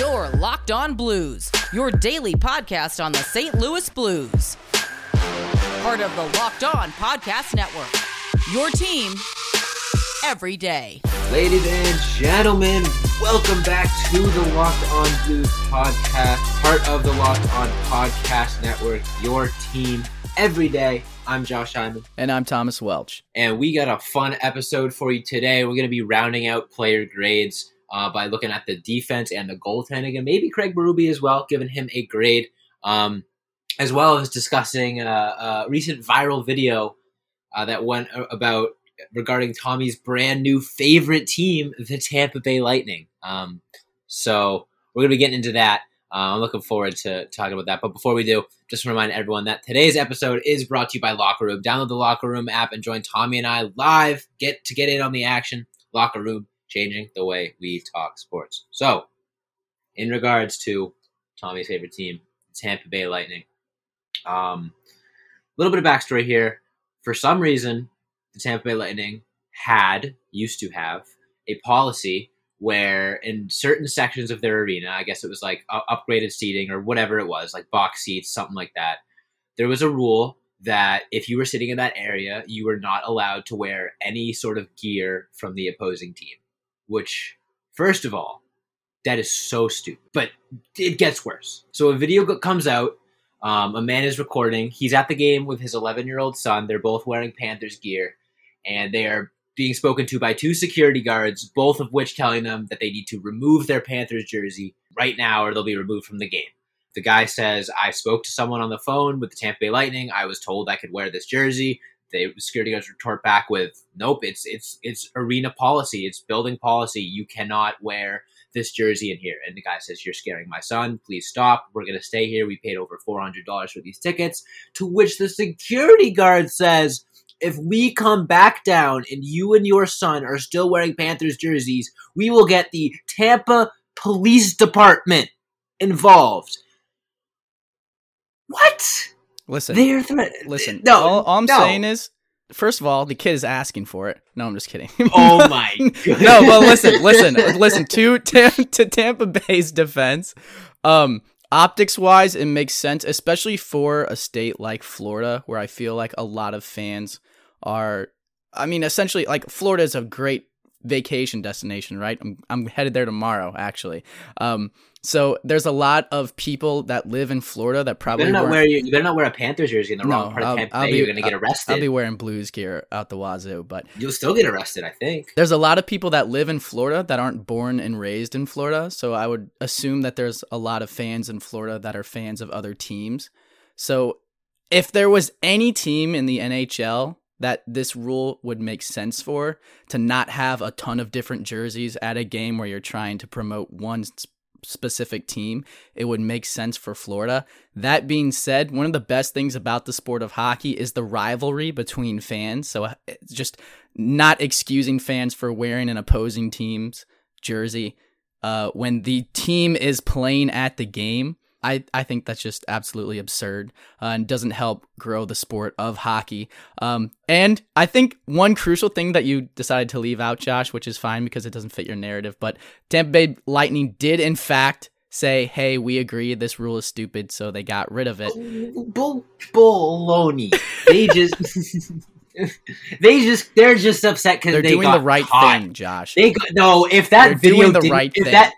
Your Locked On Blues, your daily podcast on the St. Louis Blues. Part of the Locked On Podcast Network. Your team every day. Ladies and gentlemen, welcome back to the Locked On Blues podcast, part of the Locked On Podcast Network, your team every day. I'm Josh Hyman. And I'm Thomas Welch. And we got a fun episode for you today. We're going to be rounding out player grades uh, by looking at the defense and the goaltending, and maybe Craig Berube as well, giving him a grade, um, as well as discussing a, a recent viral video uh, that went about regarding Tommy's brand new favorite team, the Tampa Bay Lightning. Um, so we're going to be getting into that. Uh, I'm looking forward to talking about that. But before we do, just remind everyone that today's episode is brought to you by Locker Room. Download the Locker Room app and join Tommy and I live. Get to get in on the action. Locker Room, changing the way we talk sports. So, in regards to Tommy's favorite team, Tampa Bay Lightning, um, a little bit of backstory here. For some reason, the Tampa Bay Lightning had, used to have, a policy where in certain sections of their arena, I guess it was like upgraded seating or whatever it was, like box seats, something like that, there was a rule that if you were sitting in that area, you were not allowed to wear any sort of gear from the opposing team. Which, first of all, that is so stupid. But it gets worse. So a video comes out. Um, a man is recording. He's at the game with his 11 year old son. They're both wearing Panthers gear, and they are being spoken to by two security guards, both of which telling them that they need to remove their Panthers jersey right now or they'll be removed from the game. The guy says, I spoke to someone on the phone with the Tampa Bay Lightning. I was told I could wear this jersey. The security guards retort back with, Nope, it's it's it's arena policy, it's building policy. You cannot wear this jersey in here. And the guy says, You're scaring my son. Please stop. We're gonna stay here. We paid over four hundred dollars for these tickets. To which the security guard says, if we come back down and you and your son are still wearing Panthers jerseys, we will get the Tampa Police Department involved. What? Listen, They're threat- listen. No, all, all I'm no. saying is, first of all, the kid is asking for it. No, I'm just kidding. Oh my god. no, but listen, listen, listen. To Tam- to Tampa Bay's defense, um, optics wise, it makes sense, especially for a state like Florida, where I feel like a lot of fans are. I mean, essentially, like Florida is a great vacation destination, right? I'm I'm headed there tomorrow, actually. Um, so there's a lot of people that live in Florida that probably better not wear you, better not wear a Panthers jersey in the No, wrong part I'll- of Tampa I'll Bay. be- You're gonna get arrested. I'll be wearing blues gear out the wazoo, but You'll still get arrested, I think. there's a lot of people that live in Florida that aren't born and raised in Florida. So I would assume that there's a lot of fans in Florida that are fans of other teams. So if there was any team in the NHL that this rule would make sense for to not have a ton of different jerseys at a game where you're trying to promote one specific team, it would make sense for Florida. That being said, one of the best things about the sport of hockey is the rivalry between fans. So uh, just not excusing fans for wearing an opposing team's jersey uh, when the team is playing at the game. I, I think that's just absolutely absurd uh, and doesn't help grow the sport of hockey. Um, and I think one crucial thing that you decided to leave out, Josh, which is fine because it doesn't fit your narrative, but Tampa Bay Lightning did in fact say, "Hey, we agree this rule is stupid," so they got rid of it. Bull, baloney. They just, they just, they're just upset because They're they doing the right caught. thing, Josh. They go, no, if that They're video the didn't, right if thing. that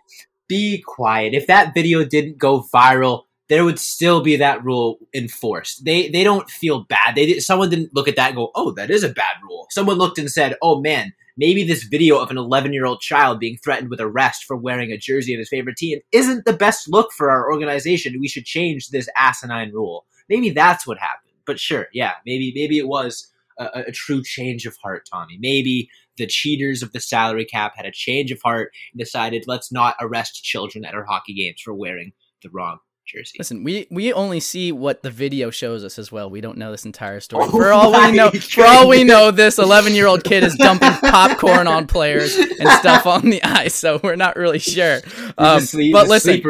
be quiet, if that video didn't go viral, there would still be that rule enforced. They they don't feel bad. They someone didn't look at that and go, "Oh, that is a bad rule." Someone looked and said, "Oh man, maybe this video of an 11-year-old child being threatened with arrest for wearing a jersey of his favorite team isn't the best look for our organization. We should change this asinine rule." Maybe that's what happened. But sure, yeah, maybe maybe it was a- a true change of heart, Tommy. Maybe the cheaters of the salary cap had a change of heart and decided let's not arrest children at our hockey games for wearing the wrong jersey. Listen, we we only see what the video shows us as well. We don't know this entire story. Oh for all we know, for all we know, this 11 year old kid is dumping popcorn on players and stuff on the ice. So we're not really sure. Um, sleep- but listen,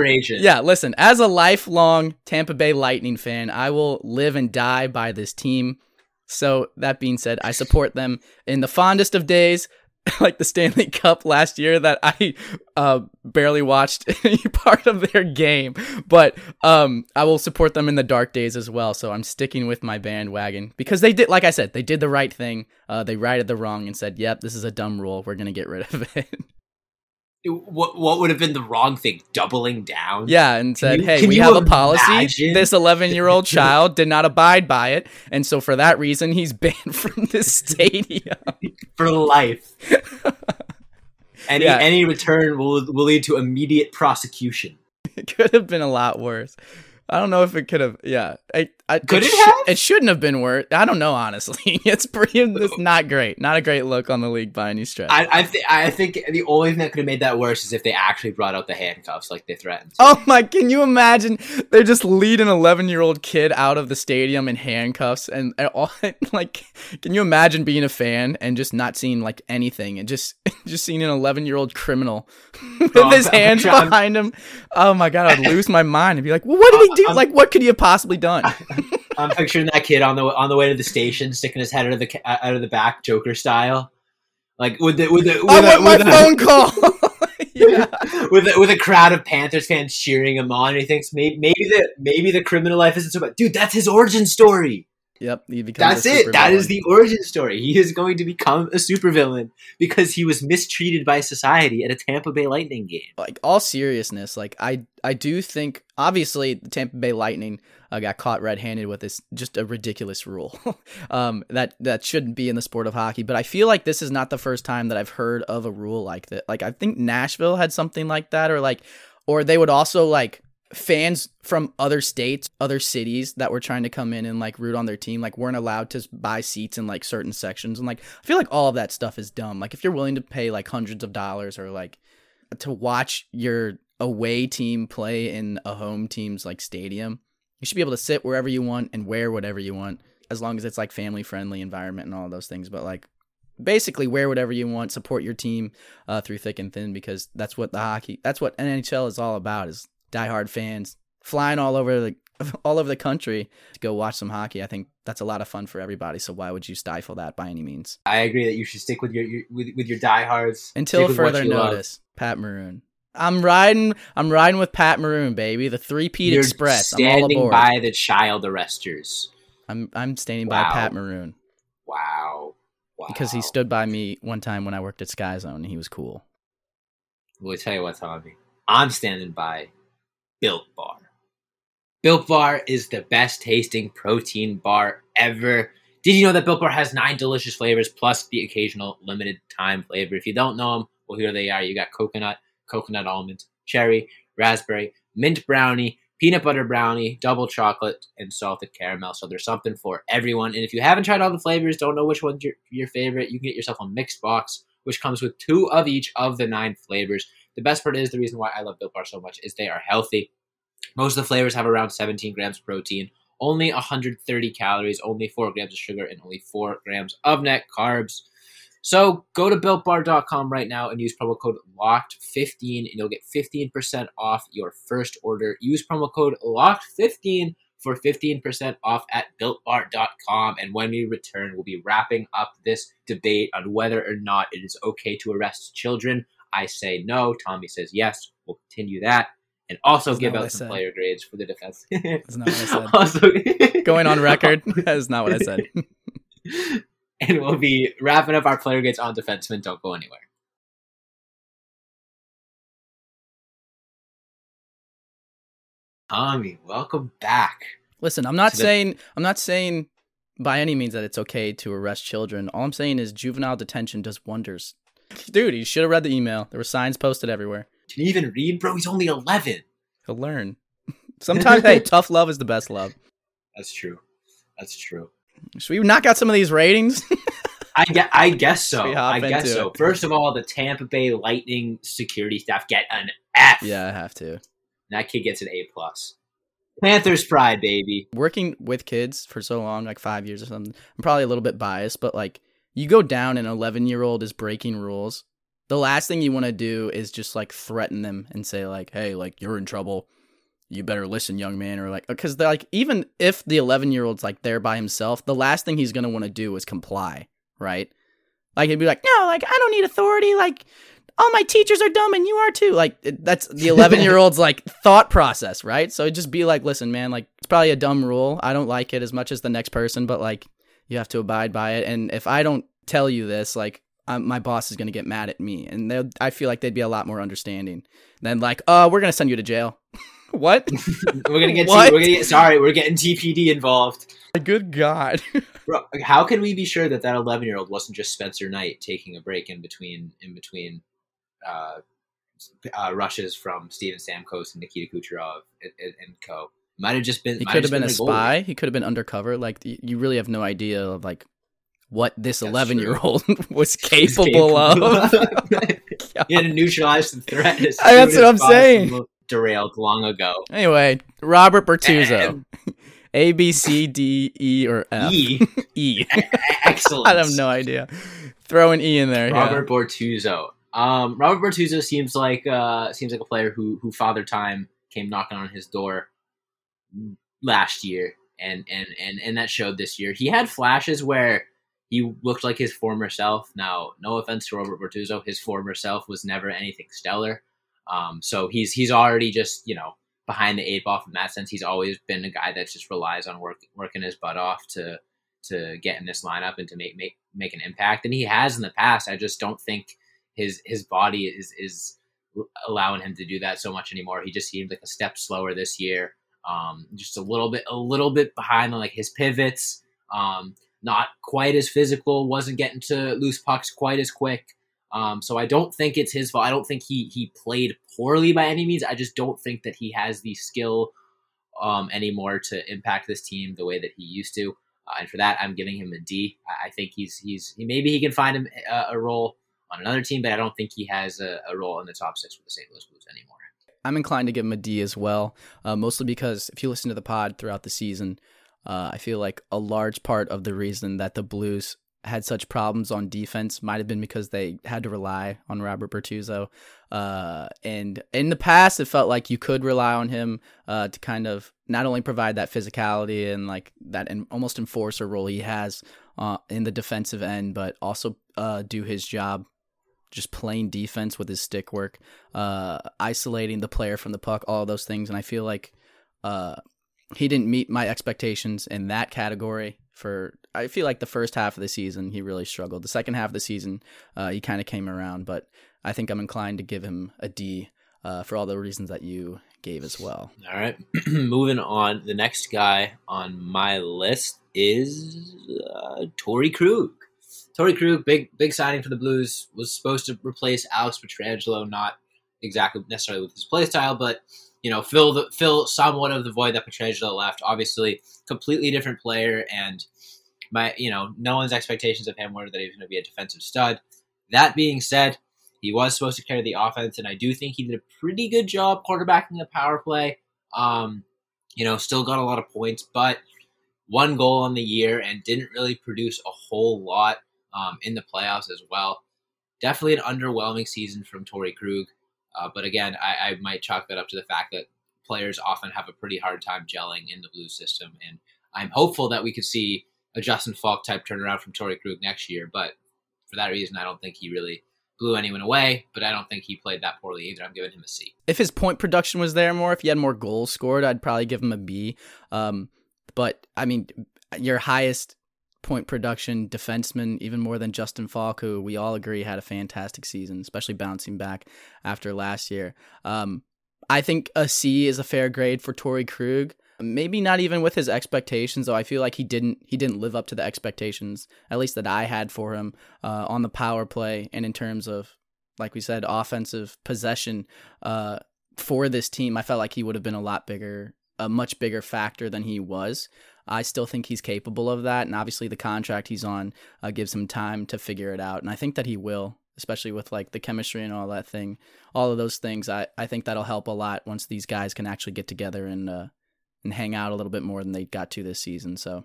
yeah, listen. As a lifelong Tampa Bay Lightning fan, I will live and die by this team. So that being said, I support them in the fondest of days. like the Stanley Cup last year that I uh, barely watched any part of their game, but um, I will support them in the dark days as well. So I'm sticking with my bandwagon because they did, like I said, they did the right thing. Uh, they righted the wrong and said, "Yep, this is a dumb rule. We're gonna get rid of it." What what would have been the wrong thing? Doubling down. Yeah, and said, you- "Hey, we have a policy. imagine? This 11-year-old child did not abide by it, and so for that reason, he's banned from this stadium." for life. Any Yeah. any return will will lead to immediate prosecution. it could have been a lot worse. I don't know if it could have. Yeah, I, I, Could it sh- have? It shouldn't have been worse. I don't know. Honestly, it's pretty. It's not great. Not a great look on the league by any stretch. I I, th- I think the only thing that could have made that worse is if they actually brought out the handcuffs like they threatened. Oh my! Can you imagine? They just lead an 11 year old kid out of the stadium in handcuffs, and, and all like, can you imagine being a fan and just not seeing like anything, and just just seeing an 11 year old criminal with Oh, his I'm hands behind him? Oh my god! I'd lose my mind and be like, well, what did he do? I'm- Like, what could he have possibly done? I'm picturing that kid on the on the way to the station, sticking his head out of the uh, out of the back, Joker style, like with the with the with, I a, want my a- phone call. yeah. with a, with a crowd of Panthers fans cheering him on. And he thinks maybe maybe the maybe the criminal life isn't so bad. Dude, that's his origin story. Yep. He becomes That's a it. That is the origin story. He is going to become a supervillain because he was mistreated by society at a Tampa Bay Lightning game. like all seriousness, like I I do think obviously the Tampa Bay Lightning uh, got caught red-handed with this just a ridiculous rule. um that that shouldn't be in the sport of hockey, but I feel like this is not the first time that I've heard of a rule like that. Like I think Nashville had something like that or like or they would also like fans from other states, other cities that were trying to come in and like root on their team, like weren't allowed to buy seats in like certain sections. And like I feel like all of that stuff is dumb. Like if you're willing to pay like hundreds of dollars or like to watch your away team play in a home team's like stadium, you should be able to sit wherever you want and wear whatever you want as long as it's like family friendly environment and all those things. But like basically wear whatever you want, support your team uh, through thick and thin because that's what the hockey, that's what NHL is all about is diehard fans flying all over the all over the country to go watch some hockey. I think that's a lot of fun for everybody. So why would you stifle that by any means? I agree that you should stick with your, your with, with your diehards Until Stick with what further you love. notice, Pat Maroon. I'm riding. I'm riding with Pat Maroon, baby. The three Pete You're Express. I'm all standing aboard. by the child arresters. I'm I'm standing by Pat Maroon Wow. Wow. because he stood by me one time when I worked at Sky Zone and he was cool. We'll tell you what, Tommy. I'm standing by Built Bar. Built Bar is the best tasting protein bar ever. Did you know that Built Bar has nine delicious flavors plus the occasional limited time flavor? If you don't know them, well, here they are. You got coconut, coconut almond, cherry, raspberry, mint brownie, peanut butter brownie, double chocolate, and salted caramel. So there's something for everyone. And if you haven't tried all the flavors, don't know which one's your, your favorite, you can get yourself a mixed box, which comes with two of each of the nine flavors. The best part is the reason why I love Built Bar so much is they are healthy. Most of the flavors have around 17 grams of protein, only 130 calories, only 4 grams of sugar, and only 4 grams of net carbs. So go to builtbar.com right now and use promo code LOCKED15 and you'll get 15% off your first order. Use promo code LOCKED15 for 15% off at builtbar.com. And when we return, we'll be wrapping up this debate on whether or not it is okay to arrest children. I say no. Tommy says yes. We'll continue that. And also That's give out some said. player grades for the defense. That's not what I said. also, Going on record, that is not what I said. and we'll be wrapping up our player grades on defensemen. Don't go anywhere. Tommy, welcome back. Listen, I'm not that- saying I'm not saying by any means that it's okay to arrest children. All I'm saying is juvenile detention does wonders. Dude, you should have read the email. There were signs posted everywhere. Can you even read, bro? He's only 11. He'll learn. Sometimes, hey, tough love is the best love. That's true. That's true. Should we knock out some of these ratings? I guess, I guess so. Should we hop I guess so. it? First of all, the Tampa Bay Lightning security staff get an F. yeah, I have to. That kid gets an A plus. Panthers pride, baby. Working with kids for so long, like five years or something, I'm probably a little bit biased, but like you go down and an 11 year old is breaking rules. The last thing you want to do is just like threaten them and say like, "Hey, like you're in trouble. You better listen, young man," or like because they're like even if the 11 year old's like there by himself, the last thing he's gonna want to do is comply, right? Like he'd be like, no, like I don't need authority. Like all my teachers are dumb and you are too. Like that's the 11 year old's like thought process, right? So just be like, listen, man, like it's probably a dumb rule. I don't like it as much as the next person, but like you have to abide by it. And if I don't tell you this, like um, my boss is going to get mad at me. And I feel like they'd be a lot more understanding than like, oh, we're going to send you to jail. what? we're going to get, we're going to get, sorry, we're getting TPD involved. Good God. Bro, how can we be sure that that 11 year old wasn't just Spencer Knight taking a break in between, in between, uh, uh, rushes from Steven Stamkos and Nikita Kucherov and, and, and co. Might have just been. He could have been, been a spy. He could have been undercover. Like you really have no idea of like what this 11 year old was capable, capable of. he had to neutralize the threat. That's what I'm saying. Derailed long ago. Anyway, Robert Bortuzzo. A B C D E or F. E. e. Excellent. I have no idea. Throw an E in there. Robert yeah. Bortuzzo. Um, Robert Bortuzzo seems like uh, seems like a player who who Father Time came knocking on his door last year, and and and and that showed this year. He had flashes where he looked like his former self. Now, no offense to Robert Bortuzzo, his former self was never anything stellar. Um, so he's he's already just you know behind the eight ball from that sense. He's always been a guy that just relies on work, working his butt off to to get in this lineup and to make make make an impact. And he has in the past. I just don't think his his body is is allowing him to do that so much anymore. He just seems like a step slower this year. Um, just a little bit a little bit behind on like his pivots. Um, not quite as physical, wasn't getting to loose pucks quite as quick. Um, so I don't think it's his fault. I don't think he he played poorly by any means. I just don't think that he has the skill um, anymore to impact this team the way that he used to. Uh, and for that, I'm giving him a D. I think he's he's he, maybe he can find him a, a, role on another team, but I don't think he has a, a, role in the top six for the St. Louis Blues anymore. I'm inclined to give him a D as well, uh, mostly because if you listen to the pod throughout the season, uh, I feel like a large part of the reason that the Blues had such problems on defense might have been because they had to rely on Robert Bortuzzo. Uh, and in the past, it felt like you could rely on him uh, to kind of not only provide that physicality and like that and almost enforcer role he has uh, in the defensive end, but also uh, do his job just playing defense with his stick work, uh, isolating the player from the puck, all those things. And I feel like uh, he didn't meet my expectations in that category for I feel like the first half of the season he really struggled. The second half of the season uh, he kind of came around, but I think I'm inclined to give him a D uh, for all the reasons that you gave as well. All right, moving on. The next guy on my list is uh, Torey Krug. Torey Krug, big big signing for the Blues, was supposed to replace Alex Pietrangelo, not exactly necessarily with his play style, but you know, fill the fill somewhat of the void that Pietrangelo left. Obviously, completely different player, and my you know, no one's expectations of him were that he was going to be a defensive stud. That being said, he was supposed to carry the offense, and I do think he did a pretty good job quarterbacking the power play. Um, you know, still got a lot of points, but one goal on the year and didn't really produce a whole lot um, in the playoffs as well. Definitely an underwhelming season from Torey Krug. Uh, but again, I, I, might chalk that up to the fact that players often have a pretty hard time gelling in the Blues system, and I'm hopeful that we could see a Justin Faulk type turnaround from Torey Krug next year. But for that reason, I don't think he really blew anyone away. But I don't think he played that poorly either. I'm giving him a C. If his point production was there more, if he had more goals scored, I'd probably give him a B. Um, but I mean, your highest point production defenseman, even more than Justin Faulk, who we all agree had a fantastic season, especially bouncing back after last year. Um, I think a C is a fair grade for Torey Krug. Maybe not even with his expectations, though. I feel like he didn't he didn't live up to the expectations, at least that I had for him uh, on the power play and in terms of, like we said, offensive possession uh, for this team. I felt like he would have been a lot bigger, a much bigger factor than he was. I still think he's capable of that. And obviously, the contract he's on uh, gives him time to figure it out. And I think that he will, especially with like the chemistry and all that thing, all of those things. I, I think that'll help a lot once these guys can actually get together and uh, and hang out a little bit more than they got to this season. So.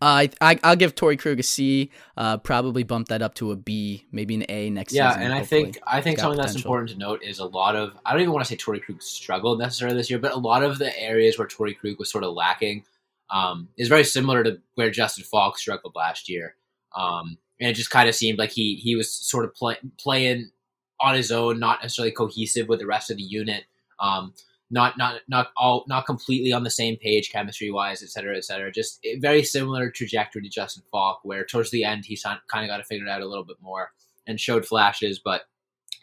Uh, I, I will give Torey Krug a C. Uh, probably bump that up to a B, maybe an A next yeah, season. Yeah, and I think I think something potential. that's important to note is a lot of I don't even want to say Torey Krug struggled necessarily this year, but a lot of the areas where Torey Krug was sort of lacking um, is very similar to where Justin Faulk struggled last year. Um, and it just kind of seemed like he he was sort of play, playing on his own, not necessarily cohesive with the rest of the unit. Um, not not not all not completely on the same page chemistry wise, et cetera, et cetera. Just a very similar trajectory to Justin Faulk, where towards the end he kind of got it out a little bit more and showed flashes, but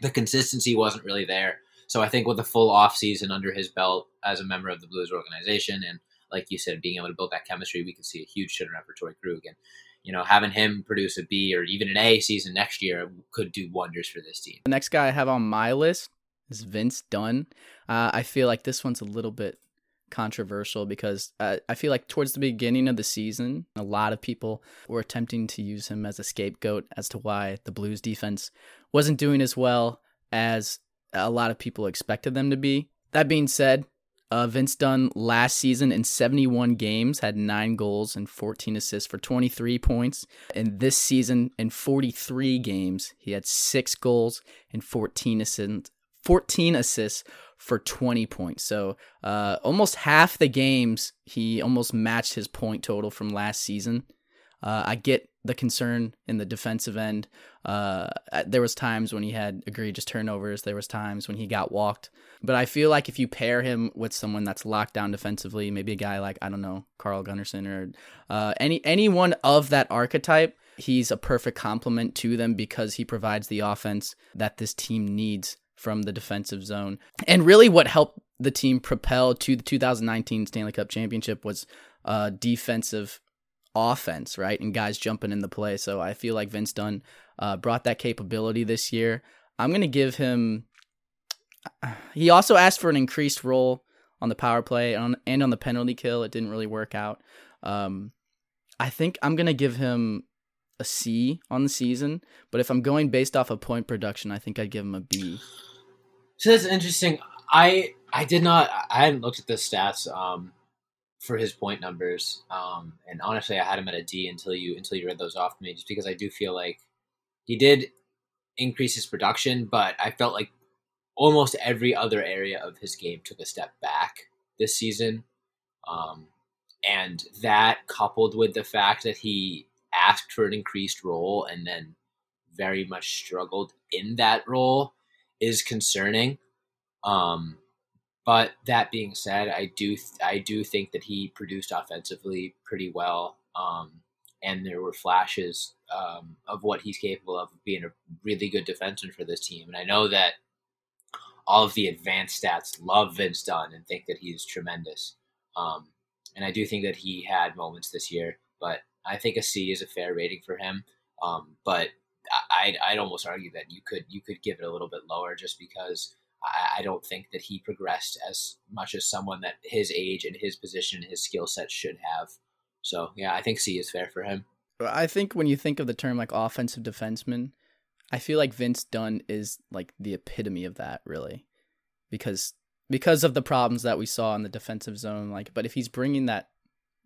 the consistency wasn't really there. So I think with a full off season under his belt as a member of the Blues organization, and like you said, being able to build that chemistry, we could see a huge turnaround for Krug. And you know, having him produce a B or even an A season next year could do wonders for this team. The next guy I have on my list is Vince Dunn. Uh, I feel like this one's a little bit controversial because uh, I feel like towards the beginning of the season, a lot of people were attempting to use him as a scapegoat as to why the Blues defense wasn't doing as well as a lot of people expected them to be. That being said, uh, Vince Dunn last season in 71 games had nine goals and 14 assists for 23 points. And this season in 43 games, he had six goals and 14 assists, 14 assists for 20 points. So uh, almost half the games, he almost matched his point total from last season. Uh, I get the concern in the defensive end. Uh, there was times when he had egregious turnovers. There was times when he got walked. But I feel like if you pair him with someone that's locked down defensively, maybe a guy like I don't know Carl Gunnarsson or uh, any anyone of that archetype, he's a perfect complement to them because he provides the offense that this team needs from the defensive zone. And really, what helped the team propel to the 2019 Stanley Cup championship was uh, defensive offense, right? And guys jumping in the play. So I feel like Vince Dunn uh, brought that capability this year. I'm going to give him. He also asked for an increased role on the power play and on, and on the penalty kill. It didn't really work out. Um, I think I'm going to give him a C on the season, but if I'm going based off of point production, I think I'd give him a B. So that's interesting. I I did not. I hadn't looked at the stats. Um, for his point numbers. Um, and honestly, I had him at a D until you until you read those off to me, just because I do feel like he did increase his production, but I felt like almost every other area of his game took a step back this season. Um, and that coupled with the fact that he asked for an increased role and then very much struggled in that role is concerning. Um, but that being said, I do I do think that he produced offensively pretty well, um, and there were flashes um, of what he's capable of being a really good defenseman for this team. And I know that all of the advanced stats love Vince Dunn and think that he's tremendous. Um, and I do think that he had moments this year, but I think a C is a fair rating for him. Um, but I'd, I'd almost argue that you could you could give it a little bit lower just because I, I don't think that he progressed as much as someone that his age and his position, and his skill set should have. So yeah, I think C is fair for him. I think when you think of the term like offensive defenseman, I feel like Vince Dunn is like the epitome of that, really, because because of the problems that we saw in the defensive zone. Like, but if he's bringing that,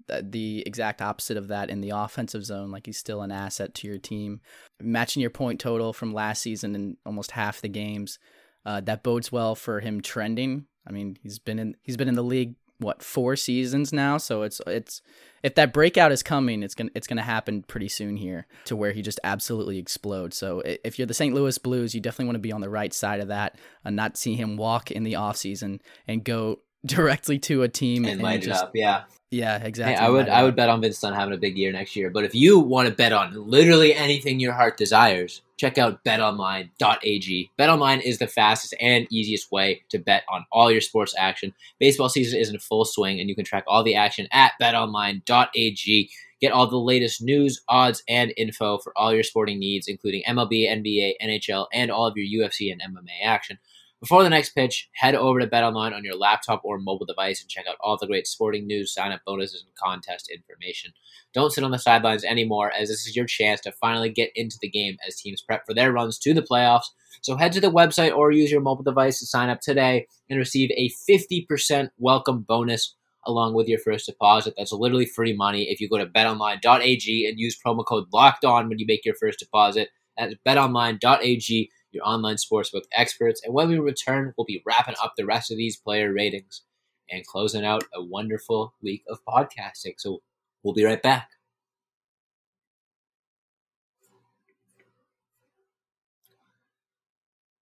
that the exact opposite of that in the offensive zone, like he's still an asset to your team, matching your point total from last season in almost half the games. Uh, that bodes well for him trending. I mean, he's been in he's been in the league what four seasons now, so it's it's if that breakout is coming, it's gonna it's gonna happen pretty soon here to where he just absolutely explodes. So if you're the St. Louis Blues, you definitely want to be on the right side of that and not see him walk in the offseason and go directly to a team and, and light just, it up. Yeah, yeah, exactly. Hey, I would I would bet on Vince Dunn having a big year next year. But if you want to bet on literally anything your heart desires, check out betonline.ag. BetOnline is the fastest and easiest way to bet on all your sports action. Baseball season is in full swing, and you can track all the action at betonline.ag. Get all the latest news, odds, and info for all your sporting needs, including MLB, NBA, NHL, and all of your UFC and MMA action. Before the next pitch, head over to BetOnline on your laptop or mobile device and check out all the great sporting news, sign up bonuses, and contest information. Don't sit on the sidelines anymore, as this is your chance to finally get into the game as teams prep for their runs to the playoffs. So head to the website or use your mobile device to sign up today and receive a 50% welcome bonus along with your first deposit. That's literally free money if you go to betonline.ag and use promo code locked on when you make your first deposit. That's betonline.ag your online sportsbook experts. And when we return, we'll be wrapping up the rest of these player ratings and closing out a wonderful week of podcasting. So we'll be right back.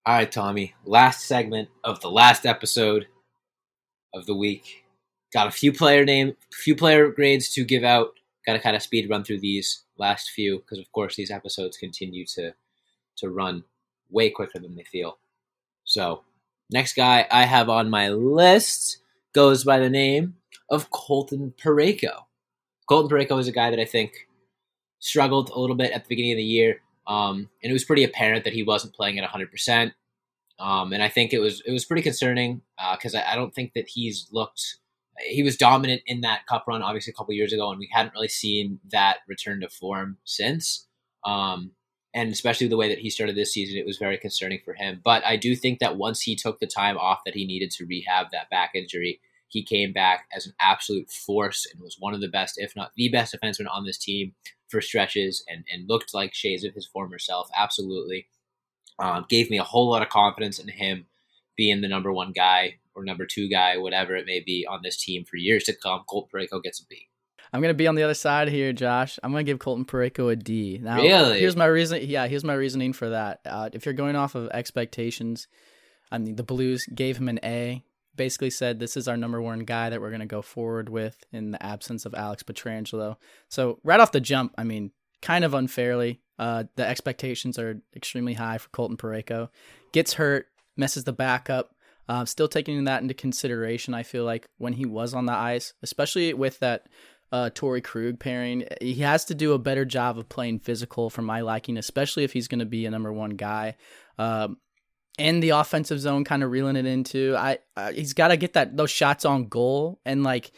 All right, Tommy, last segment of the last episode of the week. Got a few player name, few player grades to give out. Got to kind of speed run through these last few because, of course, these episodes continue to to run way quicker than they feel. So, next guy I have on my list goes by the name of Colton Parayko. Colton Parayko is a guy that I think struggled a little bit at the beginning of the year. Um, and it was pretty apparent that he wasn't playing at 100%. Um, and I think it was it was pretty concerning because uh, I, I, don't think that he's looked. He was dominant in that cup run, obviously a couple years ago, and we hadn't really seen that return to form since. Um, and especially the way that he started this season, it was very concerning for him. But I do think that once he took the time off that he needed to rehab that back injury, he came back as an absolute force and was one of the best, if not the best defenseman on this team for stretches and, and looked like shades of his former self. Absolutely. Um, gave me a whole lot of confidence in him being the number one guy or number two guy, whatever it may be on this team for years to come. Colt Parayko gets a B. I'm gonna be on the other side here, Josh. I'm gonna give Colton Parayko a D. Now, really? Here's my reason. Yeah, here's my reasoning for that. Uh, if you're going off of expectations, I mean, the Blues gave him an A basically said this is our number one guy that we're going to go forward with in the absence of Alex Pietrangelo. So right off the jump, I mean, kind of unfairly, uh, the expectations are extremely high for Colton Parayko. Gets hurt, messes the back up. Uh, still taking that into consideration, I feel like when he was on the ice, especially with that uh, Torey Krug pairing, he has to do a better job of playing physical for my liking, especially if he's going to be a number one guy. Um, in the offensive zone, kind of reeling it into. I, uh, he's got to get that those shots on goal, and like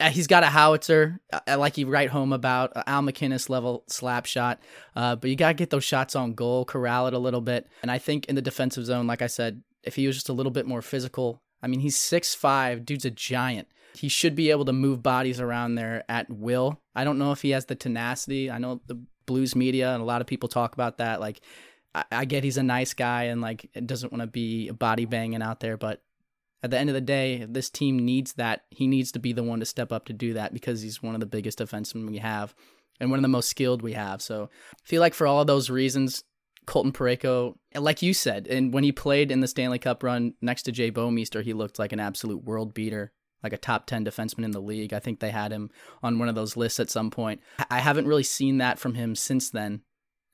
uh, he's got a howitzer, uh, like you write home about uh, Al MacInnis level slap shot. Uh, but you got to get those shots on goal, corral it a little bit. And I think in the defensive zone, like I said, if he was just a little bit more physical, I mean, he's six five, dude's a giant. He should be able to move bodies around there at will. I don't know if he has the tenacity. I know the Blues media and a lot of people talk about that. Like I, I get he's a nice guy and like doesn't want to be body banging out there, but at the end of the day, this team needs that. He needs to be the one to step up to do that because he's one of the biggest defensemen we have and one of the most skilled we have. So I feel like for all of those reasons, Colton Parayko, like you said, and when he played in the Stanley Cup run next to Jay Bouwmeester, he looked like an absolute world beater, like a top 10 defenseman in the league. I think they had him on one of those lists at some point. I haven't really seen that from him since then.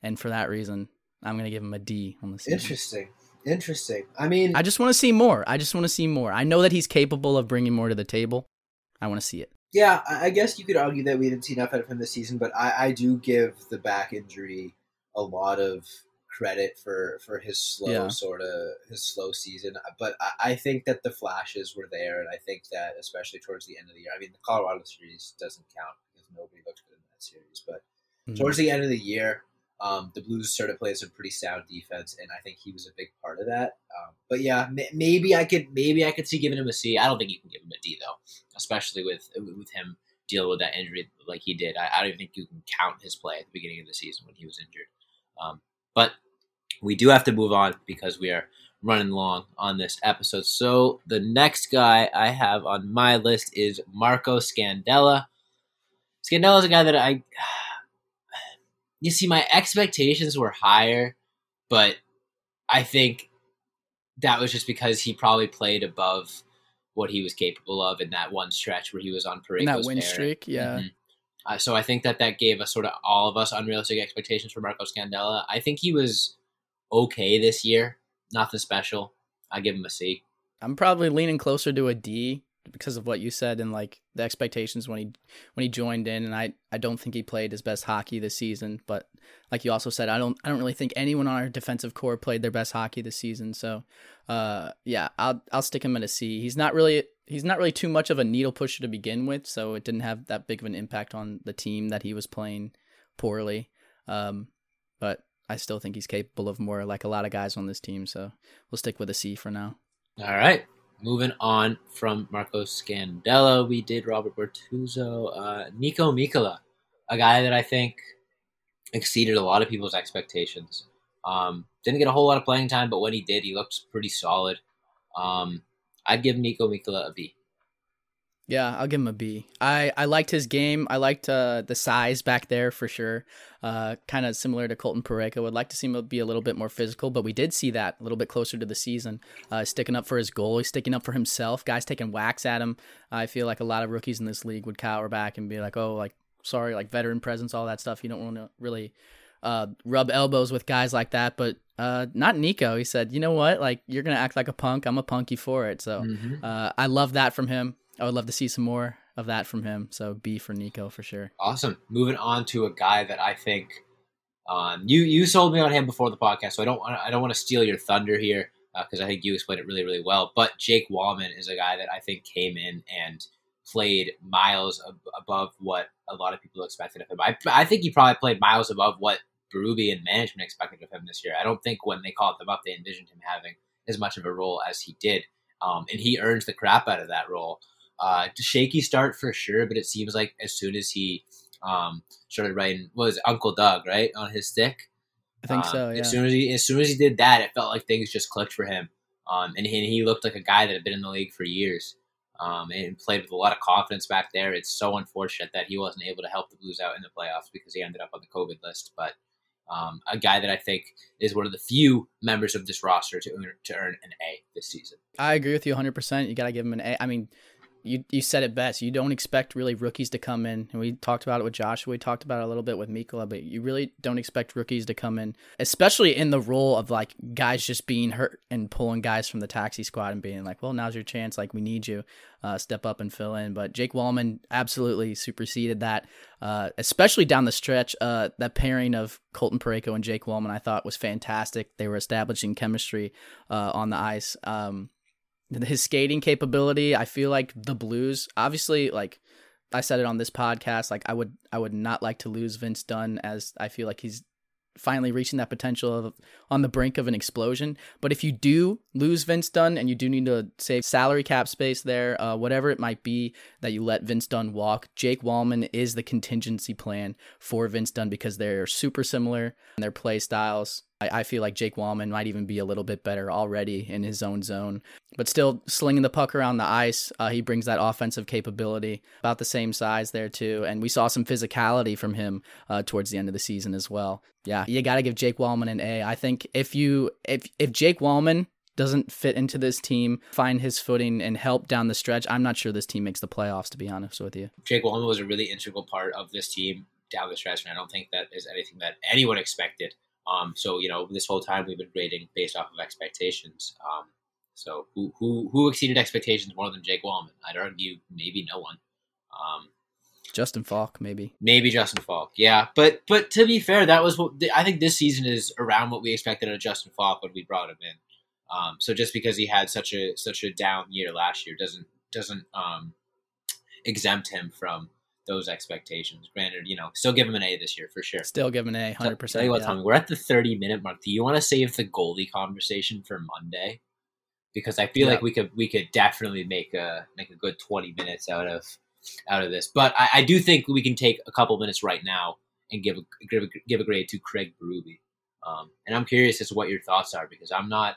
And for that reason, I'm gonna give him a D on the season. Interesting. Interesting. I mean, I just want to see more. I just want to see more. I know that he's capable of bringing more to the table. I want to see it. Yeah, I guess you could argue that we didn't see enough out of him this season, but I, I do give the back injury a lot of credit for for his slow yeah. sort of his slow season. But I, I, think that the flashes were there, and I think that especially towards the end of the year. I mean, the Colorado series doesn't count because nobody looked good in that series, but mm-hmm. towards the end of the year, um, the Blues started playing some pretty sound defense, and I think he was a big part of that. Um, but yeah, m- maybe I could maybe I could see giving him a C. I don't think you can give him a D though, especially with with him dealing with that injury like he did. I, I don't even think you can count his play at the beginning of the season when he was injured. Um, but we do have to move on because we are running long on this episode. So the next guy I have on my list is Marco Scandella. Scandella is a guy that I you see, my expectations were higher, but I think that was just because he probably played above what he was capable of in that one stretch where he was on Parayko's that win streak. Yeah. Mm-hmm. Uh, so I think that that gave us sort of all of us unrealistic expectations for Marco Scandella. I think he was okay this year, nothing special. I give him a C. I'm probably leaning closer to a D because of what you said and like the expectations when he when he joined in and I I don't think he played his best hockey this season but like you also said I don't I don't really think anyone on our defensive corps played their best hockey this season so uh yeah I'll I'll stick him at a C he's not really he's not really too much of a needle pusher to begin with so it didn't have that big of an impact on the team that he was playing poorly um but I still think he's capable of more like a lot of guys on this team so we'll stick with a C for now all right moving on from Marco Scandella, we did Robert Bortuzzo, uh, Niko Mikkola, a guy that I think exceeded a lot of people's expectations. Um, didn't get a whole lot of playing time, but when he did, he looked pretty solid. Um, I'd give Niko Mikkola a B. Yeah, I'll give him a B. I, I liked his game. I liked uh, the size back there for sure. Uh, kind of similar to Colton Parayko. Would like to see him be a little bit more physical, but we did see that a little bit closer to the season. Uh, sticking up for his goal, he's sticking up for himself. Guys taking whacks at him. I feel like a lot of rookies in this league would cower back and be like, "Oh, like sorry, like veteran presence, all that stuff. You don't want to really uh, rub elbows with guys like that." But uh, not Niko. He said, "You know what? Like you're gonna act like a punk. I'm a punky for it." So mm-hmm. uh, I love that from him. I would love to see some more of that from him. So B for Niko for sure. Awesome. Moving on to a guy that I think um, you you sold me on him before the podcast, so I don't want I don't want to steal your thunder here because uh, I think you explained it really really well. But Jake Walman is a guy that I think came in and played miles ab- above what a lot of people expected of him. I I think he probably played miles above what Berube and management expected of him this year. I don't think when they called him up, they envisioned him having as much of a role as he did, um, and he earns the crap out of that role. Uh, shaky start for sure, but it seems like as soon as he um, started writing, was Uncle Doug right on his stick? I think um, so. Yeah. As soon as he as soon as he did that, it felt like things just clicked for him, um, and, he, and he looked like a guy that had been in the league for years. Um, and played with a lot of confidence back there. It's so unfortunate that he wasn't able to help the Blues out in the playoffs because he ended up on the COVID list. But um, a guy that I think is one of the few members of this roster to earn, to earn an A this season. I agree with you 100%. You got to give him an A. I mean, you you said it best. You don't expect really rookies to come in, and we talked about it with Joshua. We talked about it a little bit with Mikkola, but you really don't expect rookies to come in, especially in the role of like guys just being hurt and pulling guys from the taxi squad and being like, "Well, now's your chance. Like we need you, uh, step up and fill in." But Jake Walman absolutely superseded that, uh, especially down the stretch. Uh, that pairing of Colton Parayko and Jake Walman, I thought was fantastic. They were establishing chemistry uh, on the ice. Um, his skating capability. I feel like the Blues, obviously, like I said it on this podcast, like I would I would not like to lose Vince Dunn as I feel like he's finally reaching that potential of on the brink of an explosion. But if you do lose Vince Dunn and you do need to save salary cap space there, uh, whatever it might be that you let Vince Dunn walk, Jake Walman is the contingency plan for Vince Dunn because they're super similar in their play styles. I, feel like Jake Walman might even be a little bit better already in his own zone, but still slinging the puck around the ice. Uh, he brings that offensive capability, about the same size there too, and we saw some physicality from him uh, towards the end of the season as well. Yeah, you got to give Jake Walman an A. I think if you if if Jake Walman doesn't fit into this team, find his footing and help down the stretch, I'm not sure this team makes the playoffs. To be honest with you, Jake Walman was a really integral part of this team down the stretch, and I don't think that is anything that anyone expected. Um, so you know, this whole time we've been grading based off of expectations. Um, so who who who exceeded expectations more than Jake Walman? I'd argue maybe no one. Um, Justin Faulk, maybe. Maybe Justin Faulk, yeah. But but to be fair, that was what I think this season is around what we expected of Justin Faulk when we brought him in. Um, so just because he had such a such a down year last year doesn't doesn't um, exempt him from those expectations. Granted, you know, still give him an A this year for sure. Still give him an A, hundred percent. Tell you what, yeah. Tommy, we're at the thirty minute mark. Do you want to save the goalie conversation for Monday? Because I feel yeah. like we could we could definitely make a make a good twenty minutes out of out of this. But I, I do think we can take a couple minutes right now and give a give a, give a grade to Craig Berube. Um, and I'm curious as to what your thoughts are because I'm not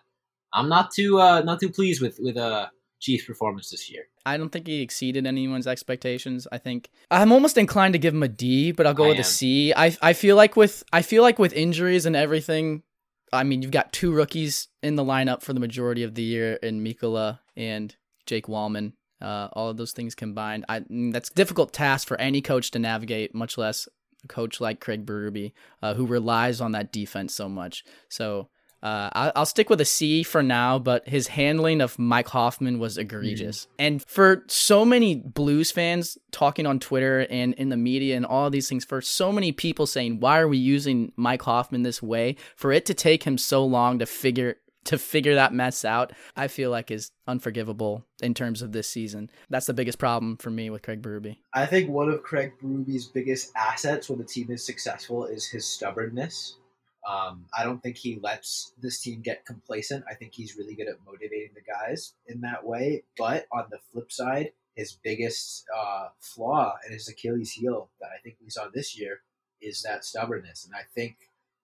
I'm not too uh, not too pleased with with uh Chiefs' performance this year. I don't think he exceeded anyone's expectations. I think I'm almost inclined to give him a D, but I'll go I with am. a C. I I feel like with I feel like with injuries and everything, I mean you've got two rookies in the lineup for the majority of the year in Mikkola and Jake Walman. Uh, all of those things combined, I that's a difficult task for any coach to navigate, much less a coach like Craig Berube, uh, who relies on that defense so much. So uh, I'll stick with a C for now, but his handling of Mike Hoffman was egregious. Mm. And for so many Blues fans talking on Twitter and in the media and all these things, for so many people saying, "Why are we using Mike Hoffman this way?" For it to take him so long to figure to figure that mess out, I feel like is unforgivable in terms of this season. That's the biggest problem for me with Craig Berube. I think one of Craig Berube's biggest assets when the team is successful is his stubbornness. Um, I don't think he lets this team get complacent. I think he's really good at motivating the guys in that way. But on the flip side, his biggest uh, flaw and his Achilles heel that I think we saw this year is that stubbornness. And I think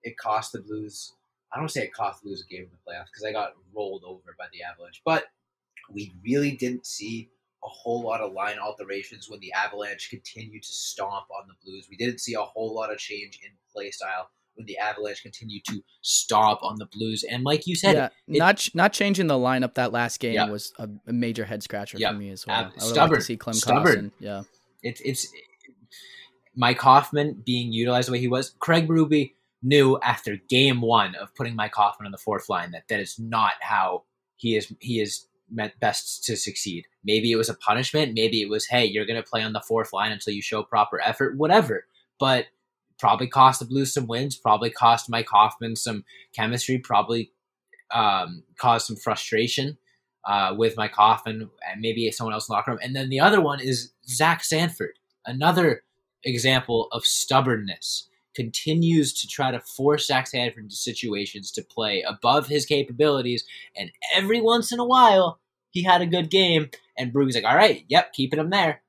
it cost the Blues. I don't say it cost the Blues a game in the playoffs because I got rolled over by the Avalanche, but we really didn't see a whole lot of line alterations when the Avalanche continued to stomp on the Blues. We didn't see a whole lot of change in play style when the Avalanche continued to stomp on the Blues. And like you said, yeah, it, not not changing the lineup that last game yeah. was a, a, major head scratcher yeah. for me as well. Uh, I would stubborn, like to see Clem stubborn. Yeah, it's it's Mike Hoffman being utilized the way he was. Craig Berube knew after game one of putting Mike Hoffman on the fourth line that that is not how he is he is meant best to succeed. Maybe it was a punishment. Maybe it was, hey, you're going to play on the fourth line until you show proper effort, whatever. But probably cost the Blues some wins, probably cost Mike Hoffman some chemistry, probably um, caused some frustration uh, with Mike Hoffman and maybe someone else in the locker room. And then the other one is Zach Sanford, another example of stubbornness. Continues to try to force Zach Sanford into situations to play above his capabilities, and every once in a while he had a good game, and Berube's like, "All right, yep, keeping him there,"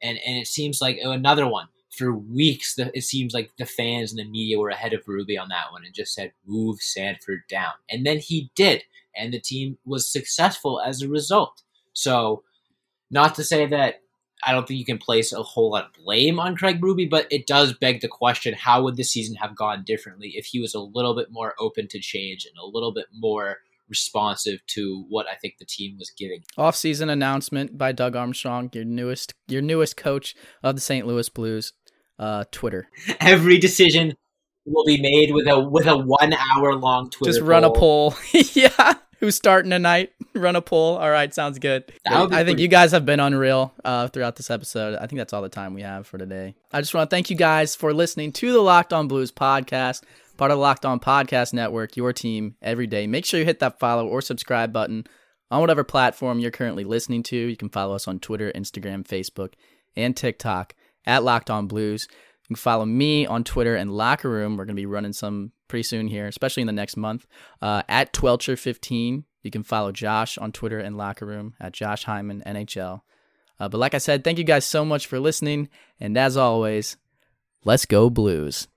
and and it seems like another one for weeks. The, it seems like the fans and the media were ahead of Berube on that one and just said, "Move Sanford down," and then he did, and the team was successful as a result. So, not to say that I don't think you can place a whole lot of blame on Craig Berube, but it does beg the question: How would the season have gone differently if he was a little bit more open to change and a little bit more responsive to what I think the team was giving? Off-season announcement by Doug Armstrong, your newest your newest coach of the St. Louis Blues. Uh, Twitter. Every decision will be made with a with a one hour long Twitter. Just run poll. a poll. yeah who's starting tonight. Run a poll. All right, sounds good. I think you guys have been unreal uh, throughout this episode. I think that's all the time we have for today. I just want to thank you guys for listening to the Locked On Blues podcast, part of the Locked On Podcast Network, your team every day. Make sure you hit that follow or subscribe button on whatever platform you're currently listening to. You can follow us on Twitter, Instagram, Facebook, and TikTok at Locked On Blues. You can follow me on Twitter and Locker Room. We're going to be running some pretty soon here, especially in the next month. Uh, at Twelcher15. You can follow Josh on Twitter and Locker Room at Josh Hyman NHL. Uh, but like I said, thank you guys so much for listening. And as always, let's go Blues.